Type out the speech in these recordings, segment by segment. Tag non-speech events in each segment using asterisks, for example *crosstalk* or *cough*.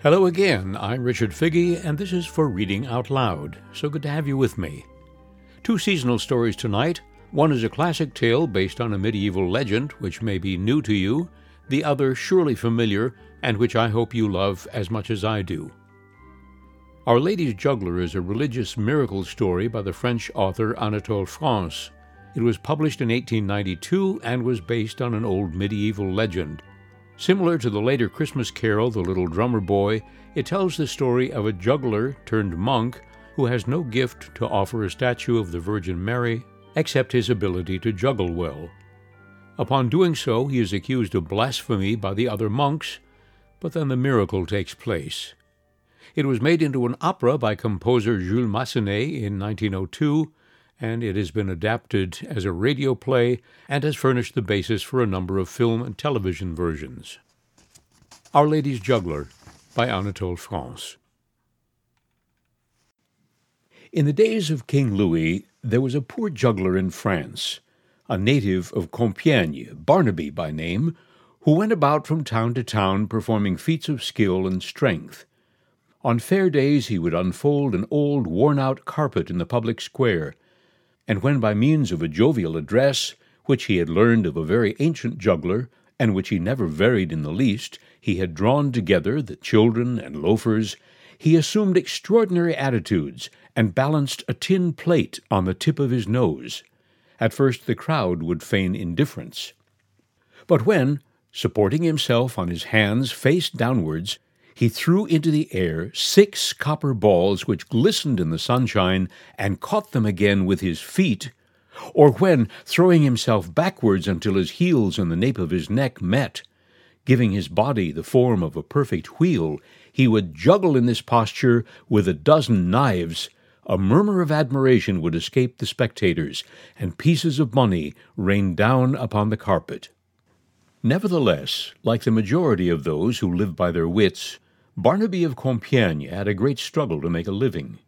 Hello again. I'm Richard Figge, and this is for Reading Out Loud. So good to have you with me. Two seasonal stories tonight. One is a classic tale based on a medieval legend, which may be new to you. The other, surely familiar, and which I hope you love as much as I do. Our Lady's Juggler is a religious miracle story by the French author Anatole France. It was published in 1892 and was based on an old medieval legend. Similar to the later Christmas carol, The Little Drummer Boy, it tells the story of a juggler turned monk who has no gift to offer a statue of the Virgin Mary except his ability to juggle well. Upon doing so, he is accused of blasphemy by the other monks, but then the miracle takes place. It was made into an opera by composer Jules Massenet in 1902 and it has been adapted as a radio play and has furnished the basis for a number of film and television versions. Our Lady's Juggler by Anatole France. In the days of King Louis, there was a poor juggler in France, a native of Compiègne, Barnaby by name, who went about from town to town performing feats of skill and strength. On fair days he would unfold an old worn out carpet in the public square and when by means of a jovial address, which he had learned of a very ancient juggler, and which he never varied in the least, he had drawn together the children and loafers, he assumed extraordinary attitudes and balanced a tin plate on the tip of his nose. At first the crowd would feign indifference. But when, supporting himself on his hands face downwards, he threw into the air six copper balls which glistened in the sunshine and caught them again with his feet, or when, throwing himself backwards until his heels and the nape of his neck met, giving his body the form of a perfect wheel, he would juggle in this posture with a dozen knives, a murmur of admiration would escape the spectators, and pieces of money rained down upon the carpet. Nevertheless, like the majority of those who live by their wits, Barnaby of Compiègne had a great struggle to make a living.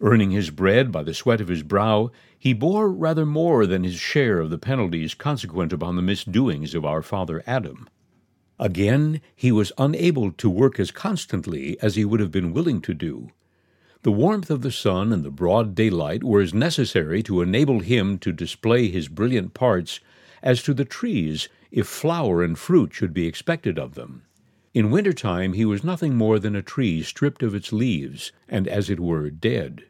Earning his bread by the sweat of his brow, he bore rather more than his share of the penalties consequent upon the misdoings of our father Adam. Again, he was unable to work as constantly as he would have been willing to do. The warmth of the sun and the broad daylight were as necessary to enable him to display his brilliant parts as to the trees if flower and fruit should be expected of them. In winter time he was nothing more than a tree stripped of its leaves, and as it were dead.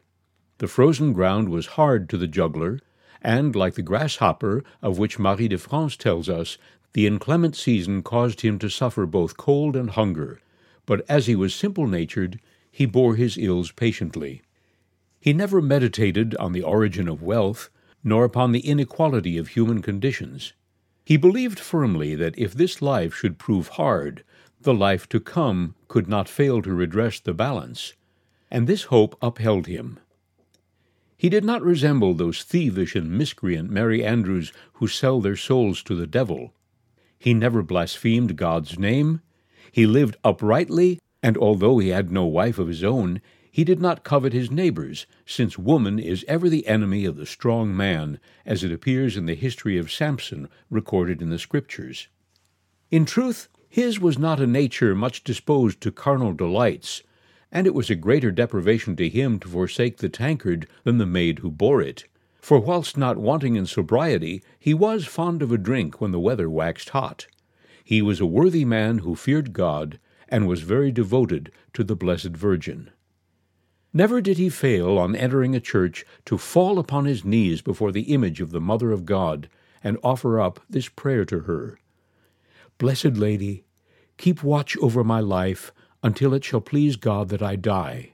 The frozen ground was hard to the juggler, and, like the grasshopper of which Marie de France tells us, the inclement season caused him to suffer both cold and hunger, but as he was simple natured, he bore his ills patiently. He never meditated on the origin of wealth, nor upon the inequality of human conditions. He believed firmly that if this life should prove hard, the life to come could not fail to redress the balance, and this hope upheld him. He did not resemble those thievish and miscreant Merry Andrews who sell their souls to the devil. He never blasphemed God's name. He lived uprightly, and although he had no wife of his own, he did not covet his neighbors, since woman is ever the enemy of the strong man, as it appears in the history of Samson recorded in the Scriptures. In truth, his was not a nature much disposed to carnal delights, and it was a greater deprivation to him to forsake the tankard than the maid who bore it. For whilst not wanting in sobriety, he was fond of a drink when the weather waxed hot. He was a worthy man who feared God, and was very devoted to the Blessed Virgin. Never did he fail, on entering a church, to fall upon his knees before the image of the Mother of God, and offer up this prayer to her Blessed Lady, keep watch over my life until it shall please God that I die,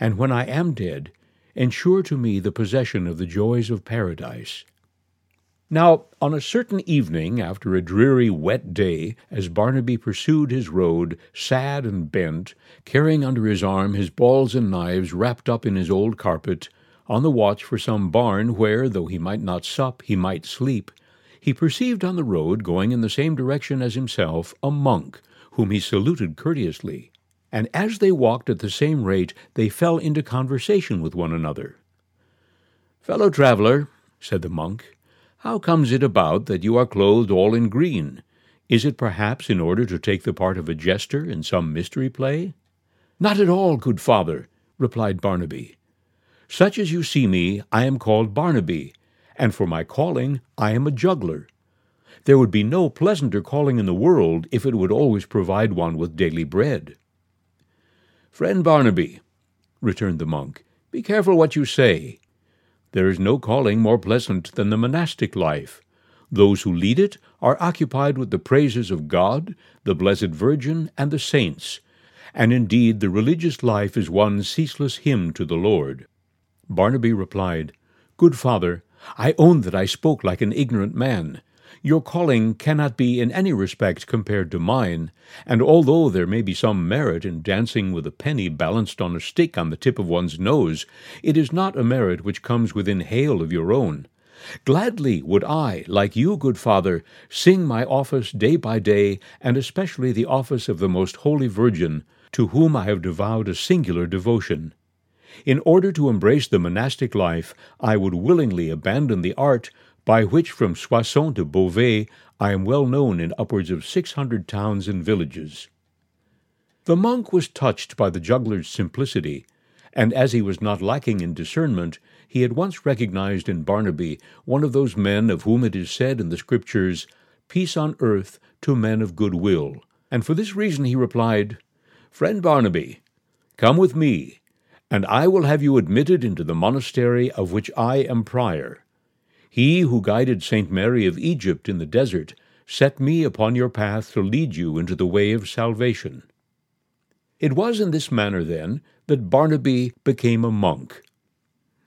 and when I am dead, ensure to me the possession of the joys of paradise. Now, on a certain evening, after a dreary wet day, as Barnaby pursued his road, sad and bent, carrying under his arm his balls and knives wrapped up in his old carpet, on the watch for some barn where, though he might not sup, he might sleep, he perceived on the road, going in the same direction as himself, a monk, whom he saluted courteously. And as they walked at the same rate, they fell into conversation with one another. Fellow traveller, said the monk, how comes it about that you are clothed all in green? Is it perhaps in order to take the part of a jester in some mystery play? Not at all, good father, replied Barnaby. Such as you see me, I am called Barnaby, and for my calling I am a juggler. There would be no pleasanter calling in the world if it would always provide one with daily bread. Friend Barnaby, returned the monk, be careful what you say. There is no calling more pleasant than the monastic life. Those who lead it are occupied with the praises of God, the Blessed Virgin, and the saints, and indeed the religious life is one ceaseless hymn to the Lord. Barnaby replied, Good father, I own that I spoke like an ignorant man. Your calling cannot be in any respect compared to mine, and although there may be some merit in dancing with a penny balanced on a stick on the tip of one's nose, it is not a merit which comes within hail of your own. Gladly would I, like you, good father, sing my office day by day, and especially the office of the Most Holy Virgin, to whom I have devowed a singular devotion. In order to embrace the monastic life, I would willingly abandon the art by which from Soissons to Beauvais I am well known in upwards of six hundred towns and villages. The monk was touched by the juggler's simplicity, and as he was not lacking in discernment, he at once recognized in Barnaby one of those men of whom it is said in the Scriptures, Peace on earth to men of good will. And for this reason he replied, Friend Barnaby, come with me, and I will have you admitted into the monastery of which I am prior. He who guided Saint Mary of Egypt in the desert set me upon your path to lead you into the way of salvation. It was in this manner, then, that Barnaby became a monk.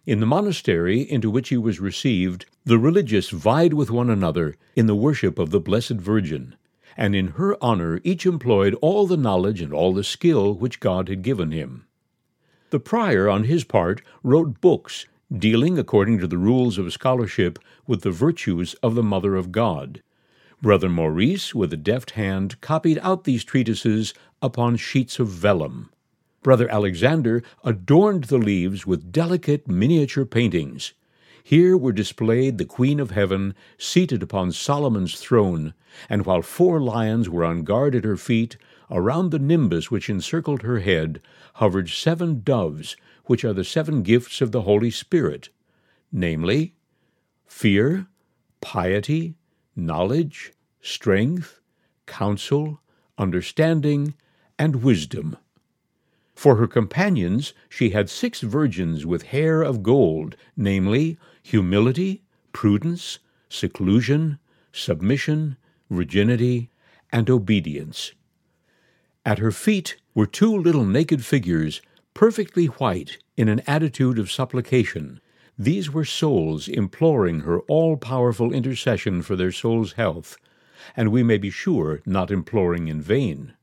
In the monastery into which he was received, the religious vied with one another in the worship of the Blessed Virgin, and in her honor each employed all the knowledge and all the skill which God had given him. The prior, on his part, wrote books dealing, according to the rules of scholarship, with the virtues of the Mother of God. Brother Maurice, with a deft hand, copied out these treatises upon sheets of vellum. Brother Alexander adorned the leaves with delicate miniature paintings. Here were displayed the Queen of Heaven seated upon Solomon's throne, and while four lions were on guard at her feet, around the nimbus which encircled her head hovered seven doves, which are the seven gifts of the Holy Spirit, namely, fear, piety, knowledge, strength, counsel, understanding, and wisdom. For her companions she had six virgins with hair of gold, namely, humility, prudence, seclusion, submission, virginity, and obedience. At her feet were two little naked figures, perfectly white, in an attitude of supplication. These were souls imploring her all powerful intercession for their soul's health, and we may be sure not imploring in vain.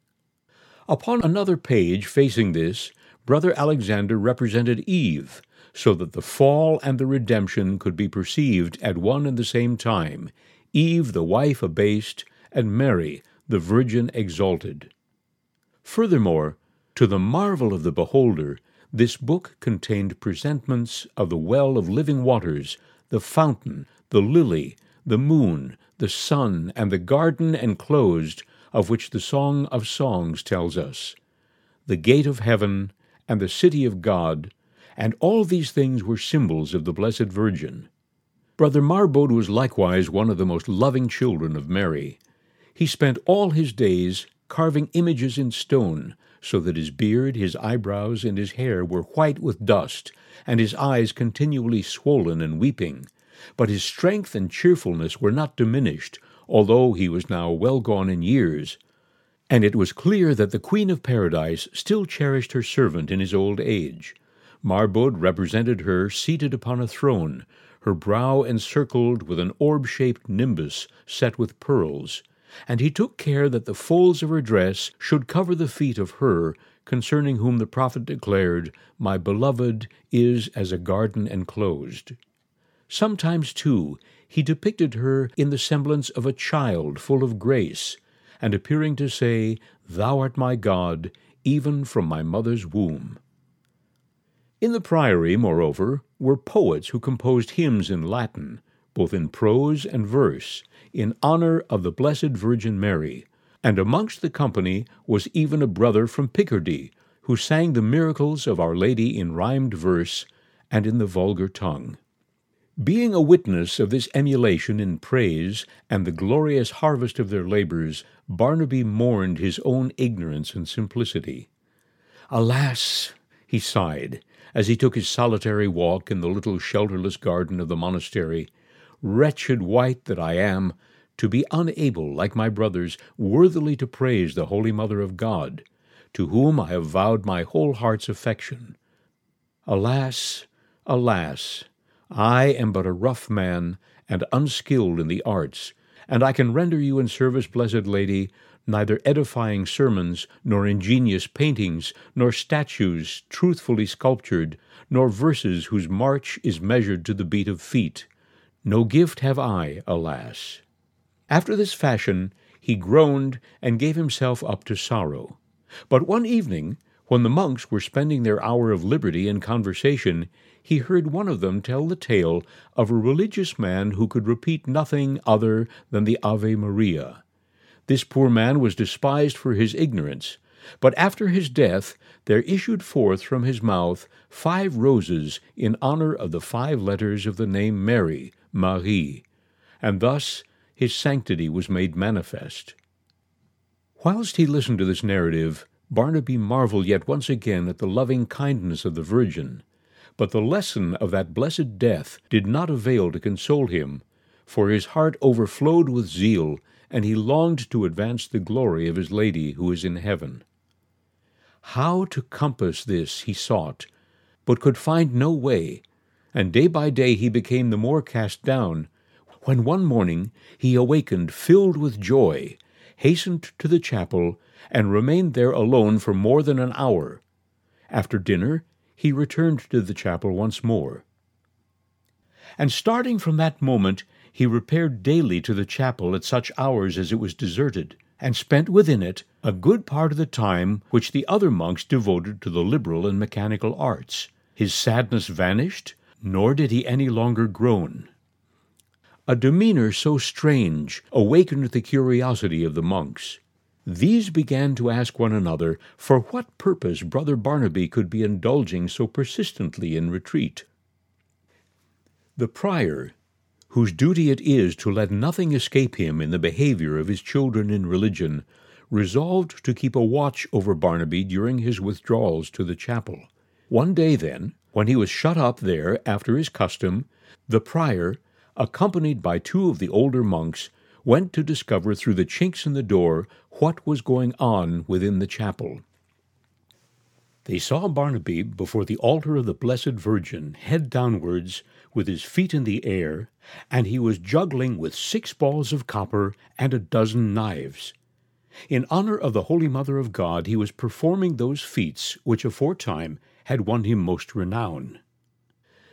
Upon another page facing this, Brother Alexander represented Eve, so that the fall and the redemption could be perceived at one and the same time Eve, the wife abased, and Mary, the Virgin exalted. Furthermore, to the marvel of the beholder, this book contained presentments of the well of living waters, the fountain, the lily, the moon, the sun, and the garden enclosed, of which the Song of Songs tells us, the gate of heaven, and the city of God, and all these things were symbols of the Blessed Virgin. Brother Marbode was likewise one of the most loving children of Mary. He spent all his days carving images in stone, so that his beard, his eyebrows, and his hair were white with dust, and his eyes continually swollen and weeping. But his strength and cheerfulness were not diminished, although he was now well gone in years. And it was clear that the Queen of Paradise still cherished her servant in his old age. Marbode represented her seated upon a throne, her brow encircled with an orb shaped nimbus set with pearls and he took care that the folds of her dress should cover the feet of her concerning whom the prophet declared, My beloved is as a garden enclosed. Sometimes, too, he depicted her in the semblance of a child full of grace, and appearing to say, Thou art my God, even from my mother's womb. In the priory, moreover, were poets who composed hymns in Latin, both in prose and verse, in honor of the Blessed Virgin Mary, and amongst the company was even a brother from Picardy, who sang the miracles of Our Lady in rhymed verse and in the vulgar tongue. Being a witness of this emulation in praise and the glorious harvest of their labors, Barnaby mourned his own ignorance and simplicity. Alas, he sighed, as he took his solitary walk in the little shelterless garden of the monastery, wretched wight that I am, to be unable, like my brothers, worthily to praise the Holy Mother of God, to whom I have vowed my whole heart's affection. Alas, alas, I am but a rough man and unskilled in the arts, and I can render you in service, blessed Lady, neither edifying sermons, nor ingenious paintings, nor statues truthfully sculptured, nor verses whose march is measured to the beat of feet. No gift have I, alas. After this fashion he groaned and gave himself up to sorrow. But one evening, when the monks were spending their hour of liberty in conversation, he heard one of them tell the tale of a religious man who could repeat nothing other than the Ave Maria. This poor man was despised for his ignorance, but after his death there issued forth from his mouth five roses in honor of the five letters of the name Mary, Marie, and thus his sanctity was made manifest. Whilst he listened to this narrative, Barnaby marveled yet once again at the loving kindness of the Virgin, but the lesson of that blessed death did not avail to console him, for his heart overflowed with zeal, and he longed to advance the glory of his Lady who is in heaven. How to compass this he sought, but could find no way, and day by day he became the more cast down, when one morning he awakened filled with joy, hastened to the chapel, and remained there alone for more than an hour. After dinner he returned to the chapel once more. And starting from that moment, he repaired daily to the chapel at such hours as it was deserted, and spent within it a good part of the time which the other monks devoted to the liberal and mechanical arts. His sadness vanished, nor did he any longer groan. A demeanor so strange awakened the curiosity of the monks. These began to ask one another for what purpose Brother Barnaby could be indulging so persistently in retreat. The prior, whose duty it is to let nothing escape him in the behavior of his children in religion, resolved to keep a watch over Barnaby during his withdrawals to the chapel. One day, then, when he was shut up there after his custom, the prior, accompanied by two of the older monks, went to discover through the chinks in the door what was going on within the chapel. They saw Barnaby before the altar of the Blessed Virgin, head downwards, with his feet in the air, and he was juggling with six balls of copper and a dozen knives. In honor of the Holy Mother of God, he was performing those feats which aforetime had won him most renown.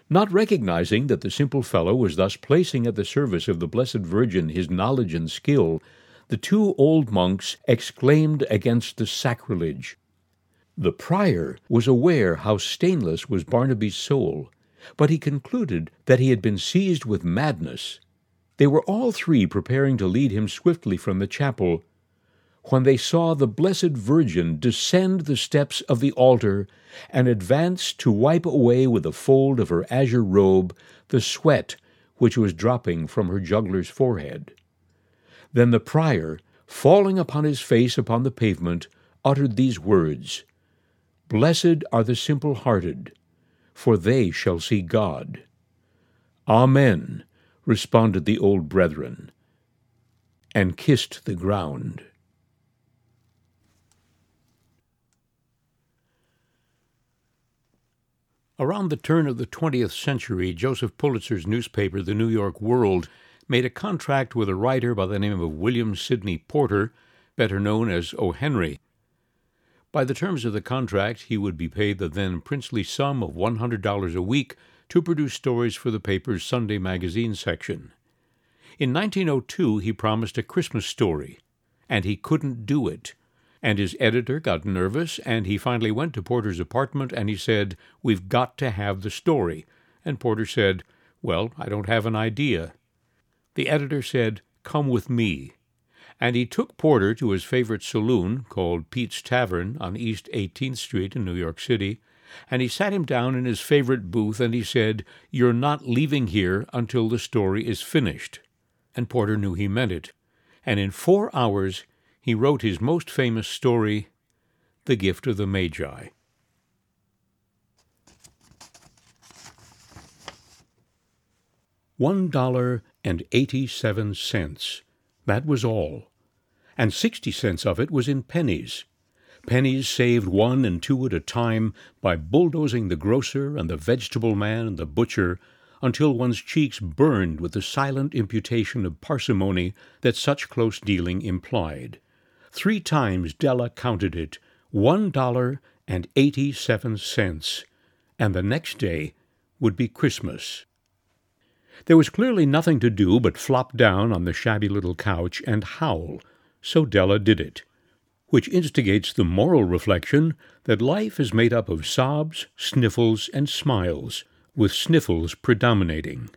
Not recognizing that the simple fellow was thus placing at the service of the Blessed Virgin his knowledge and skill, the two old monks exclaimed against the sacrilege. The prior was aware how stainless was Barnaby's soul, but he concluded that he had been seized with madness. They were all three preparing to lead him swiftly from the chapel, when they saw the Blessed Virgin descend the steps of the altar and advance to wipe away with a fold of her azure robe the sweat which was dropping from her juggler's forehead. Then the prior, falling upon his face upon the pavement, uttered these words Blessed are the simple hearted, for they shall see God. Amen, responded the old brethren, and kissed the ground. Around the turn of the 20th century, Joseph Pulitzer's newspaper, The New York World, made a contract with a writer by the name of William Sidney Porter, better known as O. Henry. By the terms of the contract, he would be paid the then princely sum of $100 a week to produce stories for the paper's Sunday magazine section. In 1902, he promised a Christmas story, and he couldn't do it and his editor got nervous, and he finally went to Porter's apartment and he said, We've got to have the story. And Porter said, Well, I don't have an idea. The editor said, Come with me. and he took Porter to his favorite saloon called Pete's Tavern on East 18th Street in New York City, and he sat him down in his favorite booth and he said, You're not leaving here until the story is finished. And Porter knew he meant it, and in four hours he wrote his most famous story, The Gift of the Magi. One dollar and eighty-seven cents. That was all. And sixty cents of it was in pennies. Pennies saved one and two at a time by bulldozing the grocer and the vegetable man and the butcher until one's cheeks burned with the silent imputation of parsimony that such close dealing implied. Three times Della counted it one dollar and eighty-seven cents, and the next day would be Christmas. There was clearly nothing to do but flop down on the shabby little couch and howl, so Della did it, which instigates the moral reflection that life is made up of sobs, sniffles, and smiles, with sniffles predominating.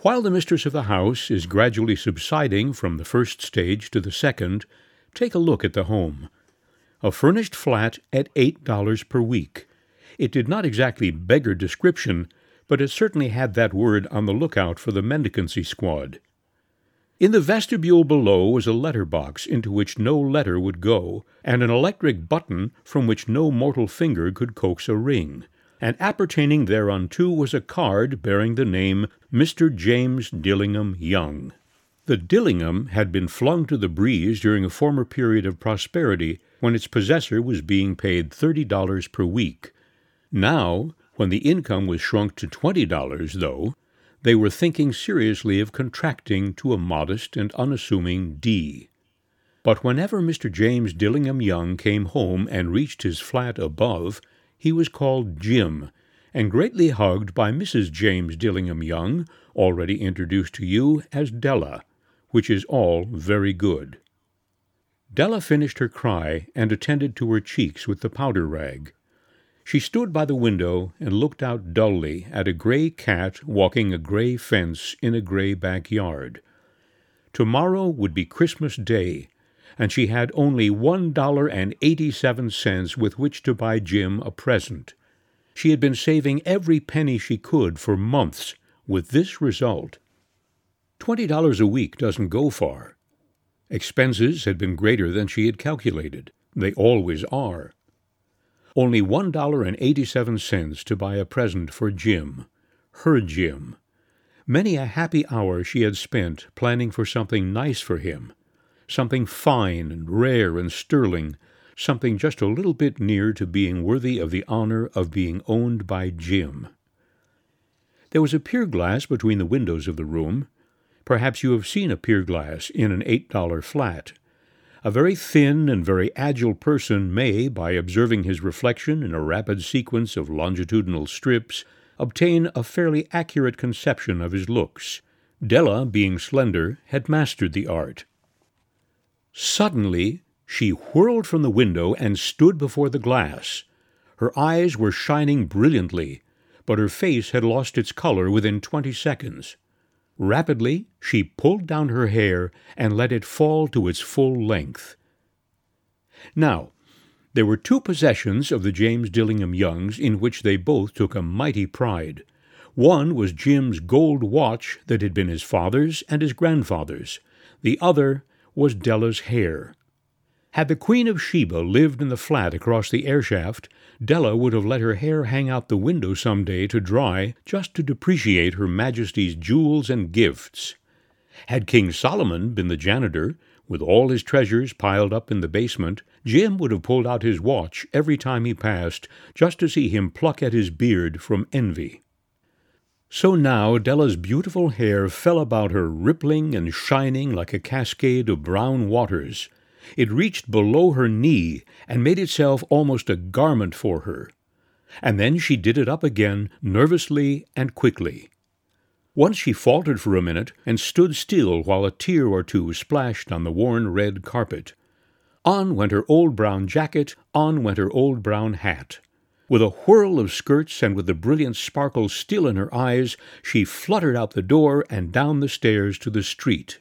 While the mistress of the house is gradually subsiding from the first stage to the second, take a look at the home. A furnished flat at eight dollars per week. It did not exactly beggar description, but it certainly had that word on the lookout for the mendicancy squad. In the vestibule below was a letter box into which no letter would go, and an electric button from which no mortal finger could coax a ring. And appertaining thereunto was a card bearing the name Mr. James Dillingham Young. The Dillingham had been flung to the breeze during a former period of prosperity when its possessor was being paid thirty dollars per week. Now when the income was shrunk to twenty dollars, though, they were thinking seriously of contracting to a modest and unassuming D. But whenever Mr. James Dillingham Young came home and reached his flat above, he was called Jim, and greatly hugged by Mrs. James Dillingham Young, already introduced to you as Della, which is all very good. Della finished her cry and attended to her cheeks with the powder rag. She stood by the window and looked out dully at a gray cat walking a gray fence in a gray backyard. Tomorrow would be Christmas Day, and she had only one dollar and eighty-seven cents with which to buy Jim a present. She had been saving every penny she could for months, with this result. Twenty dollars a week doesn't go far. Expenses had been greater than she had calculated. They always are only one dollar and eighty-seven cents to buy a present for Jim, her Jim. Many a happy hour she had spent planning for something nice for him, something fine and rare and sterling, something just a little bit near to being worthy of the honor of being owned by Jim. There was a pier glass between the windows of the room. Perhaps you have seen a pier glass in an eight dollar flat. A very thin and very agile person may, by observing his reflection in a rapid sequence of longitudinal strips, obtain a fairly accurate conception of his looks. Della, being slender, had mastered the art. Suddenly, she whirled from the window and stood before the glass. Her eyes were shining brilliantly, but her face had lost its color within twenty seconds. Rapidly, she pulled down her hair and let it fall to its full length. Now, there were two possessions of the James Dillingham Youngs in which they both took a mighty pride. One was Jim's gold watch that had been his father's and his grandfather's. The other was Della's hair. Had the Queen of Sheba lived in the flat across the air shaft, Della would have let her hair hang out the window some day to dry, just to depreciate Her Majesty's jewels and gifts. Had King Solomon been the janitor, with all his treasures piled up in the basement, Jim would have pulled out his watch every time he passed, just to see him pluck at his beard from envy. So now Della's beautiful hair fell about her, rippling and shining like a cascade of brown waters, it reached below her knee and made itself almost a garment for her. And then she did it up again, nervously and quickly. Once she faltered for a minute and stood still while a tear or two splashed on the worn red carpet. On went her old brown jacket, on went her old brown hat. With a whirl of skirts and with the brilliant sparkle still in her eyes, she fluttered out the door and down the stairs to the street.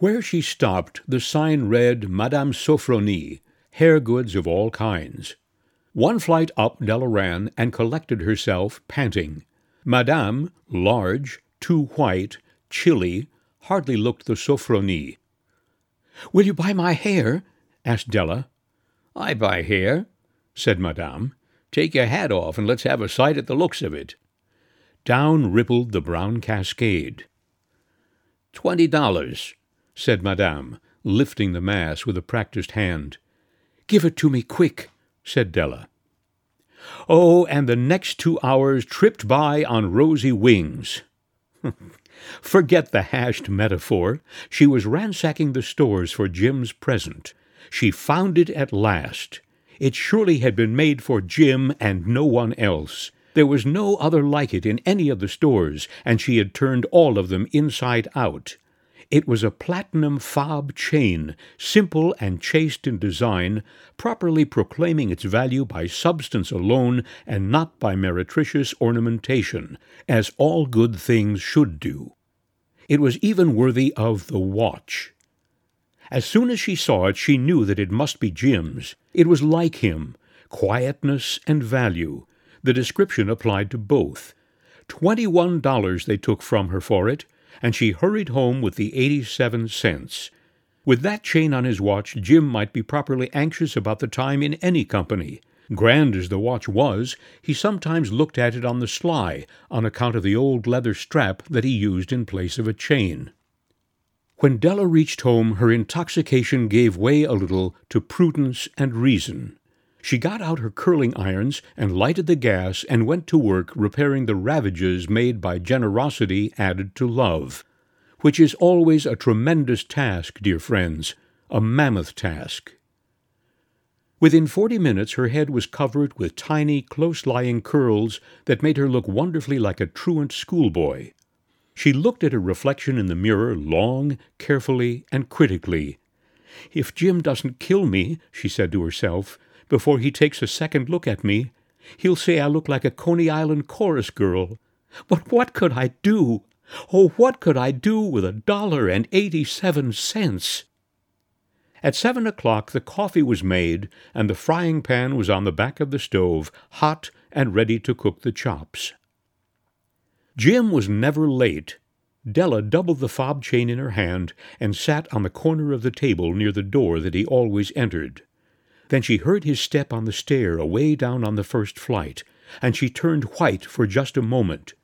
Where she stopped, the sign read Madame Sophronie, hair goods of all kinds. One flight up Della ran and collected herself, panting. Madame, large, too white, chilly, hardly looked the Sophronie. Will you buy my hair? asked Della. I buy hair, said Madame. Take your hat off and let's have a sight at the looks of it. Down rippled the brown cascade. Twenty dollars, said Madame, lifting the mass with a practised hand. Give it to me quick, said Della. Oh, and the next two hours tripped by on rosy wings. *laughs* Forget the hashed metaphor. She was ransacking the stores for Jim's present. She found it at last. It surely had been made for Jim and no one else. There was no other like it in any of the stores, and she had turned all of them inside out. It was a platinum fob chain, simple and chaste in design, properly proclaiming its value by substance alone and not by meretricious ornamentation, as all good things should do. It was even worthy of the watch. As soon as she saw it, she knew that it must be Jim's. It was like him quietness and value. The description applied to both. Twenty-one dollars they took from her for it, and she hurried home with the eighty-seven cents. With that chain on his watch, Jim might be properly anxious about the time in any company. Grand as the watch was, he sometimes looked at it on the sly on account of the old leather strap that he used in place of a chain. When Della reached home, her intoxication gave way a little to prudence and reason. She got out her curling irons and lighted the gas and went to work repairing the ravages made by generosity added to love, which is always a tremendous task, dear friends, a mammoth task. Within forty minutes her head was covered with tiny, close-lying curls that made her look wonderfully like a truant schoolboy. She looked at her reflection in the mirror long, carefully, and critically. If Jim doesn't kill me, she said to herself, before he takes a second look at me, he'll say I look like a Coney Island chorus girl. But what could I do? Oh, what could I do with a dollar and eighty-seven cents? At seven o'clock the coffee was made, and the frying pan was on the back of the stove, hot and ready to cook the chops. Jim was never late. Della doubled the fob chain in her hand and sat on the corner of the table near the door that he always entered. Then she heard his step on the stair away down on the first flight, and she turned white for just a moment.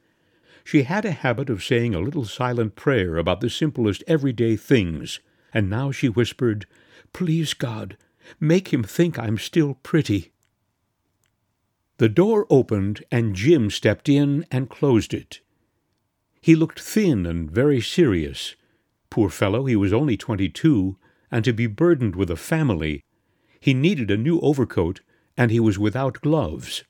She had a habit of saying a little silent prayer about the simplest everyday things, and now she whispered, Please, God, make him think I'm still pretty. The door opened, and Jim stepped in and closed it. He looked thin and very serious. Poor fellow, he was only twenty-two, and to be burdened with a family. He needed a new overcoat, and he was without gloves.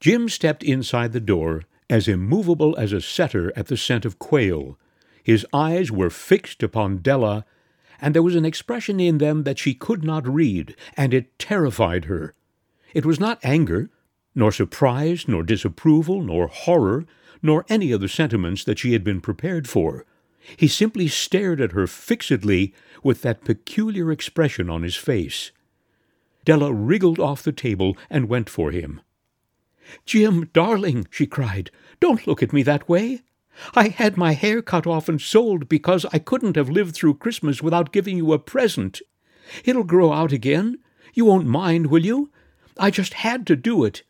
Jim stepped inside the door, as immovable as a setter at the scent of quail. His eyes were fixed upon Della, and there was an expression in them that she could not read, and it terrified her. It was not anger, nor surprise, nor disapproval, nor horror, nor any of the sentiments that she had been prepared for. He simply stared at her fixedly with that peculiar expression on his face. Della wriggled off the table and went for him. Jim, darling, she cried, don't look at me that way. I had my hair cut off and sold because I couldn't have lived through Christmas without giving you a present. It'll grow out again. You won't mind, will you? I just had to do it.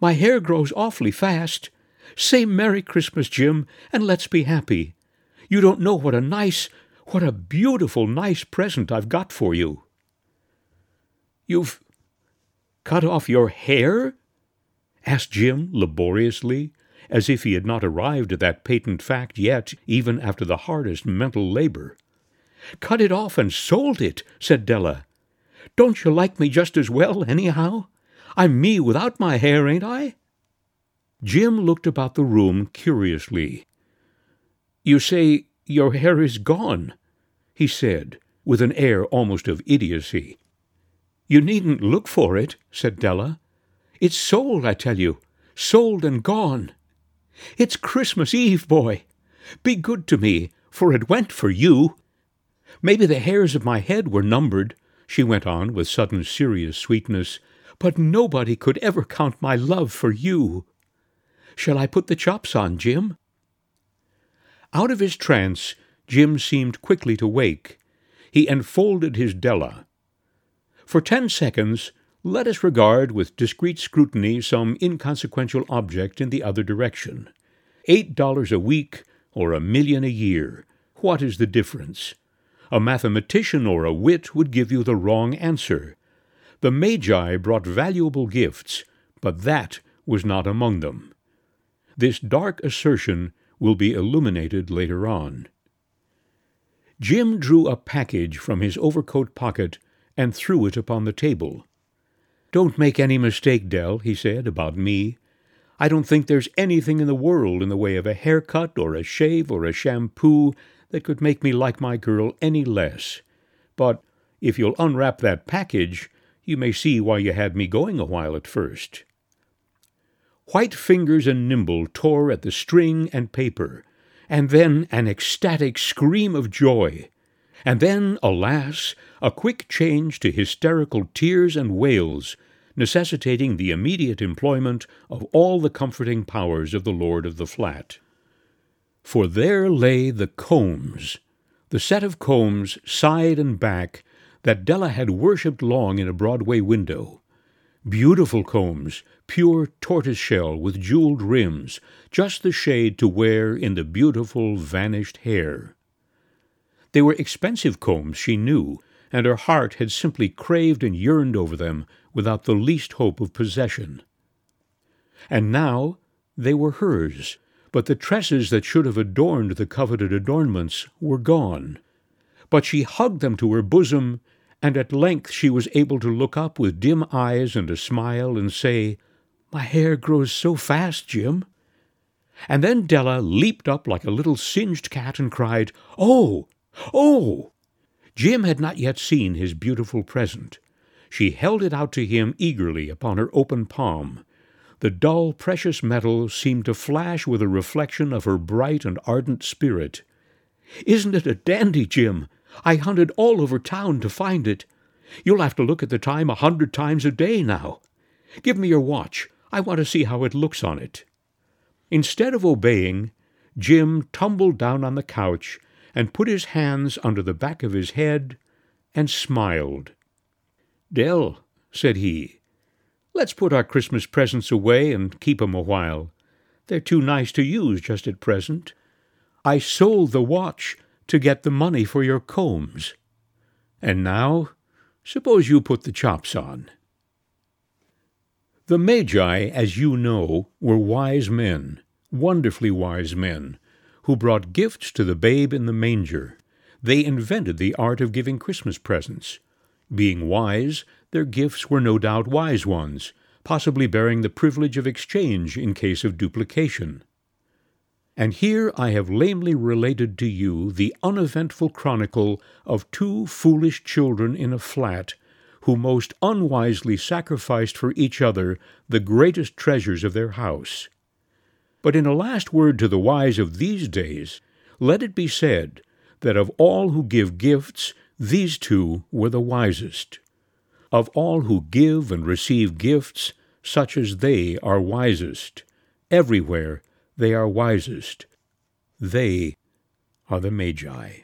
My hair grows awfully fast. Say Merry Christmas, Jim, and let's be happy. You don't know what a nice, what a beautiful, nice present I've got for you. You've cut off your hair? asked Jim laboriously, as if he had not arrived at that patent fact yet, even after the hardest mental labor. Cut it off and sold it, said Della. Don't you like me just as well, anyhow? I'm me without my hair, ain't I? Jim looked about the room curiously. You say your hair is gone, he said, with an air almost of idiocy. You needn't look for it, said Della. It's sold, I tell you, sold and gone. It's Christmas Eve, boy. Be good to me, for it went for you. Maybe the hairs of my head were numbered, she went on with sudden serious sweetness, but nobody could ever count my love for you. Shall I put the chops on, Jim? Out of his trance, Jim seemed quickly to wake. He enfolded his Della. For ten seconds, let us regard with discreet scrutiny some inconsequential object in the other direction. Eight dollars a week or a million a year. What is the difference? A mathematician or a wit would give you the wrong answer. The Magi brought valuable gifts, but that was not among them. This dark assertion will be illuminated later on. Jim drew a package from his overcoat pocket and threw it upon the table. Don't make any mistake, Dell, he said, about me. I don't think there's anything in the world in the way of a haircut or a shave or a shampoo that could make me like my girl any less. But if you'll unwrap that package, you may see why you had me going a while at first. White fingers and nimble tore at the string and paper, and then an ecstatic scream of joy, and then, alas, a quick change to hysterical tears and wails, necessitating the immediate employment of all the comforting powers of the Lord of the Flat. For there lay the combs, the set of combs, side and back, that Della had worshipped long in a Broadway window. Beautiful combs, pure tortoiseshell with jeweled rims, just the shade to wear in the beautiful vanished hair. They were expensive combs, she knew, and her heart had simply craved and yearned over them without the least hope of possession. And now they were hers, but the tresses that should have adorned the coveted adornments were gone. But she hugged them to her bosom, and at length she was able to look up with dim eyes and a smile and say, my hair grows so fast, Jim. And then Della leaped up like a little singed cat and cried, Oh! Oh! Jim had not yet seen his beautiful present. She held it out to him eagerly upon her open palm. The dull, precious metal seemed to flash with a reflection of her bright and ardent spirit. Isn't it a dandy, Jim? I hunted all over town to find it. You'll have to look at the time a hundred times a day now. Give me your watch. I want to see how it looks on it. Instead of obeying, Jim tumbled down on the couch and put his hands under the back of his head and smiled. Dell, said he, let's put our Christmas presents away and keep 'em a while. They're too nice to use just at present. I sold the watch to get the money for your combs. And now, suppose you put the chops on. The Magi, as you know, were wise men, wonderfully wise men, who brought gifts to the babe in the manger. They invented the art of giving Christmas presents. Being wise, their gifts were no doubt wise ones, possibly bearing the privilege of exchange in case of duplication. And here I have lamely related to you the uneventful chronicle of two foolish children in a flat who most unwisely sacrificed for each other the greatest treasures of their house. But in a last word to the wise of these days, let it be said that of all who give gifts, these two were the wisest. Of all who give and receive gifts, such as they are wisest. Everywhere they are wisest. They are the Magi.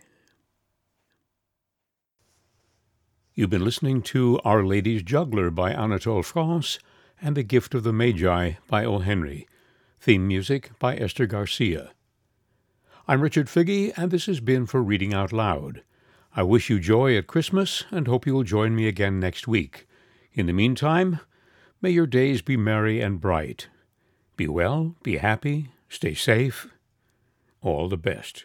You've been listening to Our Lady's Juggler by Anatole France and The Gift of the Magi by O. Henry. Theme music by Esther Garcia. I'm Richard Figge, and this has been for Reading Out Loud. I wish you joy at Christmas and hope you will join me again next week. In the meantime, may your days be merry and bright. Be well, be happy, stay safe. All the best.